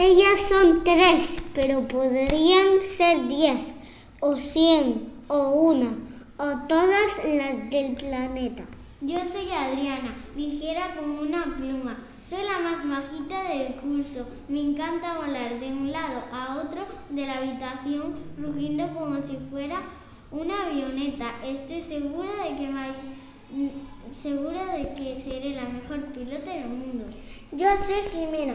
Ellas son tres, pero podrían ser diez, o cien, o una, o todas las del planeta. Yo soy Adriana, ligera como una pluma. Soy la más bajita del curso. Me encanta volar de un lado a otro de la habitación, rugiendo como si fuera una avioneta. Estoy segura de que segura de que seré la mejor pilota del mundo. Yo soy Jimena.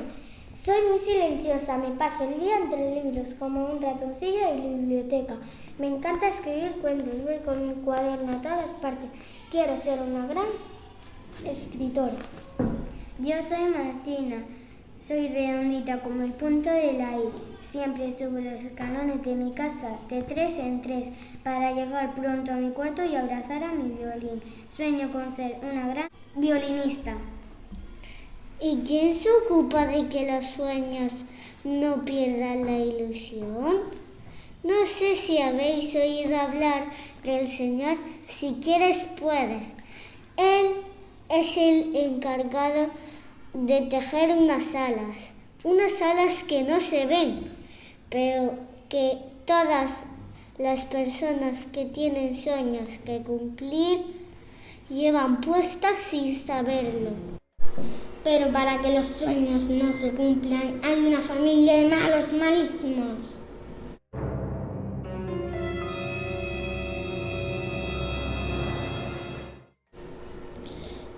Muy silenciosa, me paso el día entre libros como un ratoncillo en biblioteca. Me encanta escribir cuentos, voy con mi cuaderno a todas partes. Quiero ser una gran escritora. Yo soy Martina, soy redondita como el punto de la I. Siempre subo los escalones de mi casa de tres en tres para llegar pronto a mi cuarto y abrazar a mi violín. Sueño con ser una gran violinista. ¿Y quién se ocupa de que los sueños no pierdan la ilusión? No sé si habéis oído hablar del Señor, si quieres puedes. Él es el encargado de tejer unas alas, unas alas que no se ven, pero que todas las personas que tienen sueños que cumplir llevan puestas sin saberlo. Pero para que los sueños no se cumplan, hay una familia de malos malísimos.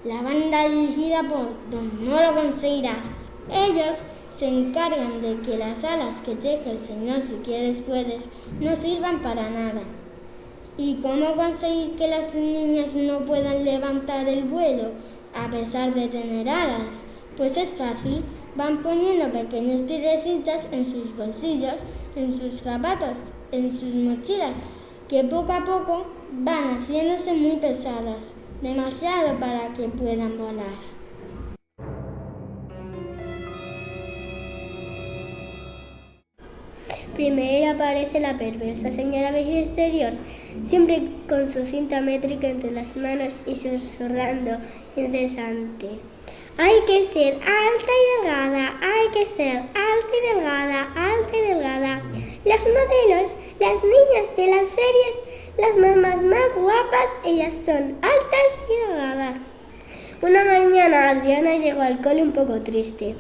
La banda dirigida por Don No lo conseguirás. Ellos se encargan de que las alas que teje el Señor si quieres puedes no sirvan para nada. ¿Y cómo conseguir que las niñas no puedan levantar el vuelo? A pesar de tener alas? Pues es fácil, van poniendo pequeñas piedrecitas en sus bolsillos, en sus zapatos, en sus mochilas, que poco a poco van haciéndose muy pesadas, demasiado para que puedan volar. Primero aparece la perversa señora Exterior, siempre con su cinta métrica entre las manos y susurrando incesante. Hay que ser alta y delgada, hay que ser alta y delgada, alta y delgada. Las modelos, las niñas de las series, las mamás más guapas, ellas son altas y delgadas. Una mañana Adriana llegó al cole un poco triste.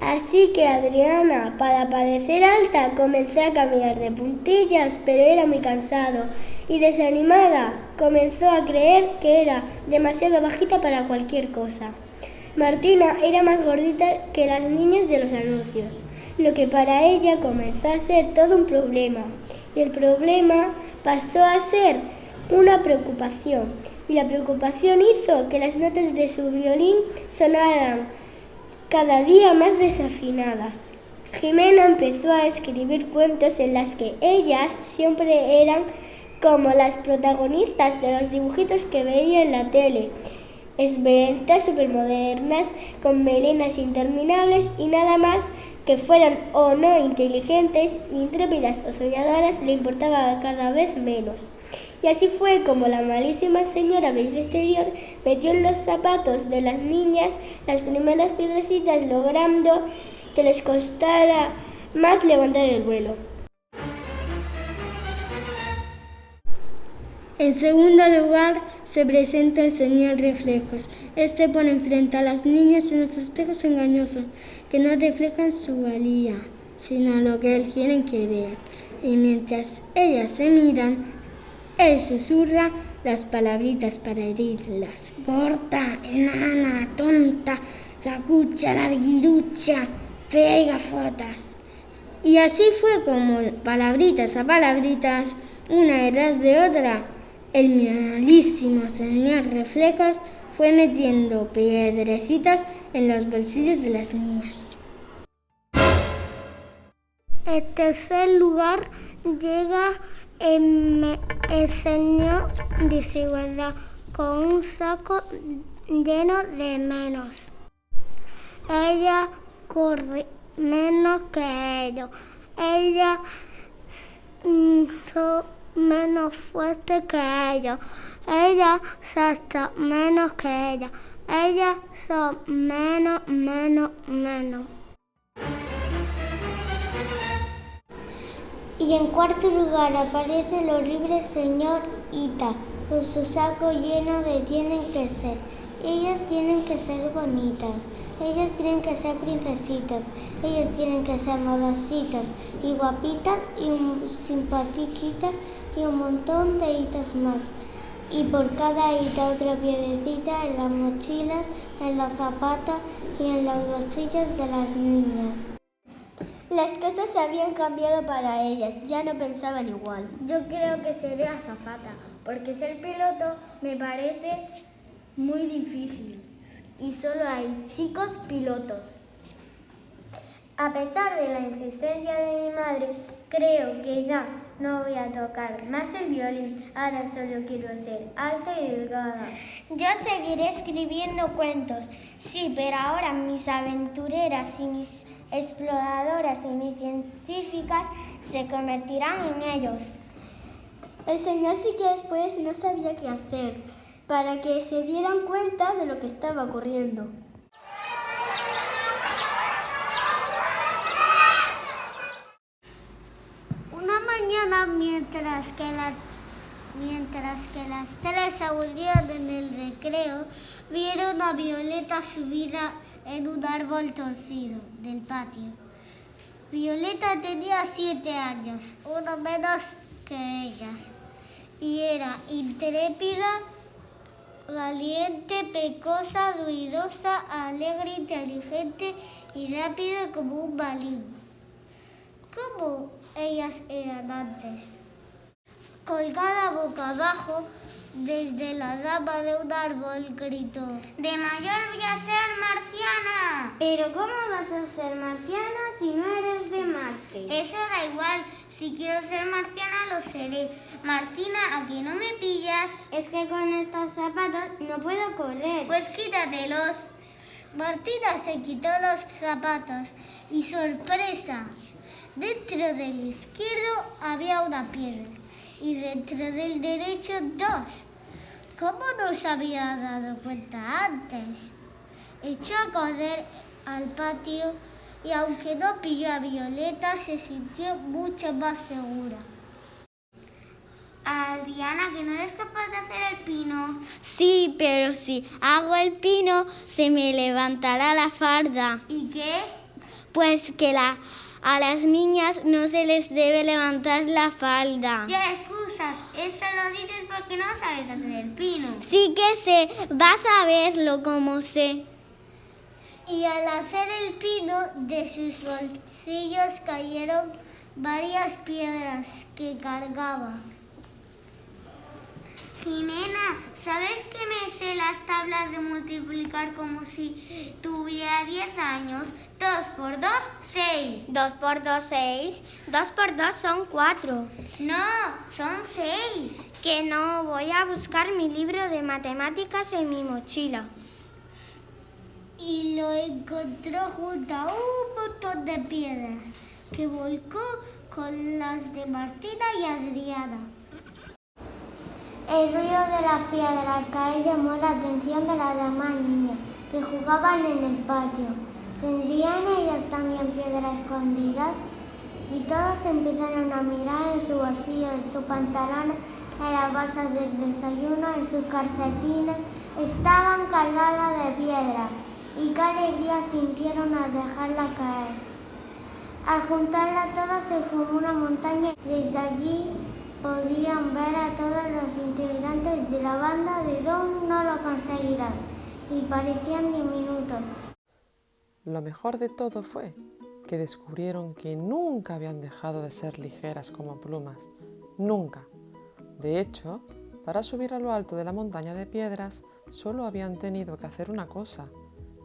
Así que Adriana, para parecer alta, comenzó a caminar de puntillas, pero era muy cansado y desanimada. Comenzó a creer que era demasiado bajita para cualquier cosa. Martina era más gordita que las niñas de los anuncios, lo que para ella comenzó a ser todo un problema. Y el problema pasó a ser una preocupación. Y la preocupación hizo que las notas de su violín sonaran cada día más desafinadas. Jimena empezó a escribir cuentos en las que ellas siempre eran como las protagonistas de los dibujitos que veía en la tele. Esbeltas, supermodernas, con melenas interminables y nada más que fueran o no inteligentes, intrépidas o soñadoras, le importaba cada vez menos. Y así fue como la malísima señora Bella Exterior metió en los zapatos de las niñas las primeras piedrecitas, logrando que les costara más levantar el vuelo. En segundo lugar, se presenta el señor reflejos. Este pone enfrente a las niñas unos espejos engañosos que no reflejan su valía, sino lo que él quieren que vean. Y mientras ellas se miran, él susurra las palabritas para herirlas. Gorda, enana, tonta, flacucha, larguirucha, fea y. Y así fue como palabritas a palabritas, una detrás de otra, el malísimo señor Reflejos fue metiendo piedrecitas en los bolsillos de las niñas. En tercer lugar llega el, señor desigualdad con un saco lleno de menos. Ella corre menos que ellos. Ella mm, menos fuerte que ellos. Ella salta menos que ella. Ellas son menos, menos, menos. Y en cuarto lugar aparece el horrible señor Ita, con su saco lleno de tienen que ser. Ellas tienen que ser bonitas, ellas tienen que ser princesitas, ellas tienen que ser modositas y guapitas y simpatiquitas y un montón de hitas más. Y por cada hita otra piedecita en las mochilas, en los zapatos y en los bolsillos de las niñas. Las cosas habían cambiado para ellas, ya no pensaban igual. Yo creo que seré azafata, porque ser piloto me parece muy difícil y solo hay chicos pilotos. A pesar de la insistencia de mi madre, creo que ya no voy a tocar más el violín. Ahora solo quiero ser alta y delgada. Yo seguiré escribiendo cuentos, sí, pero ahora mis aventureras y mis exploradoras y mis científicas se convertirán en ellos. El señor sí que después no sabía qué hacer para que se dieran cuenta de lo que estaba ocurriendo. Una mañana, mientras que, la, mientras que las tres aburrían en el recreo, vieron a Violeta subida en un árbol torcido del patio. Violeta tenía siete años, uno menos que ellas, y era intrépida, valiente, pecosa, ruidosa, alegre, inteligente y rápida como un balín. ¿Cómo ellas eran antes? Colgada boca abajo, desde la rama de un árbol gritó, De mayor voy a ser marciana. Pero ¿cómo vas a ser marciana si no eres de Marte? Eso da igual. Si quiero ser marciana, lo seré. Martina, ¿a que no me pillas? Es que con estos zapatos no puedo correr. Pues quítatelos. Martina se quitó los zapatos y sorpresa, dentro del izquierdo había una piedra y dentro del derecho dos. ¿Cómo no se había dado cuenta antes? Echó a correr al patio y aunque no pilló a Violeta, se sintió mucho más segura. Adriana, que no eres capaz de hacer el pino. Sí, pero si hago el pino, se me levantará la farda. ¿Y qué? Pues que la, a las niñas no se les debe levantar la falda. Ya eso lo dices porque no sabes hacer el pino. Sí que sé, vas a verlo como sé. Y al hacer el pino, de sus bolsillos cayeron varias piedras que cargaba. Jimena, ¿sabes que me sé las tablas de multiplicar como si tuviera 10 años? 2 por 2, 6. 2 por 2, 6. 2 por 2 son 4. No, son 6. Que no, voy a buscar mi libro de matemáticas en mi mochila. Y lo encontró junto a un montón de piedras que volcó con las de Martina y Adriana. El ruido de las piedras al caer llamó la atención de las demás niñas que jugaban en el patio. ¿Tendrían ellas también piedras escondidas? Y todos empezaron a mirar en su bolsillo, en su pantalón, en las bolsas del desayuno, en sus calcetines. Estaban cargadas de piedras y qué alegría sintieron al dejarla caer. Al juntarla todas se formó una montaña y desde allí podían ver a todos los integrantes de la banda de Don No lo conseguirás y parecían diminutos. Lo mejor de todo fue que descubrieron que nunca habían dejado de ser ligeras como plumas, nunca. De hecho, para subir a lo alto de la montaña de piedras solo habían tenido que hacer una cosa,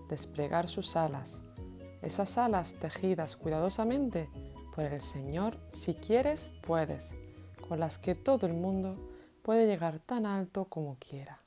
desplegar sus alas, esas alas tejidas cuidadosamente por el Señor, si quieres, puedes, con las que todo el mundo puede llegar tan alto como quiera.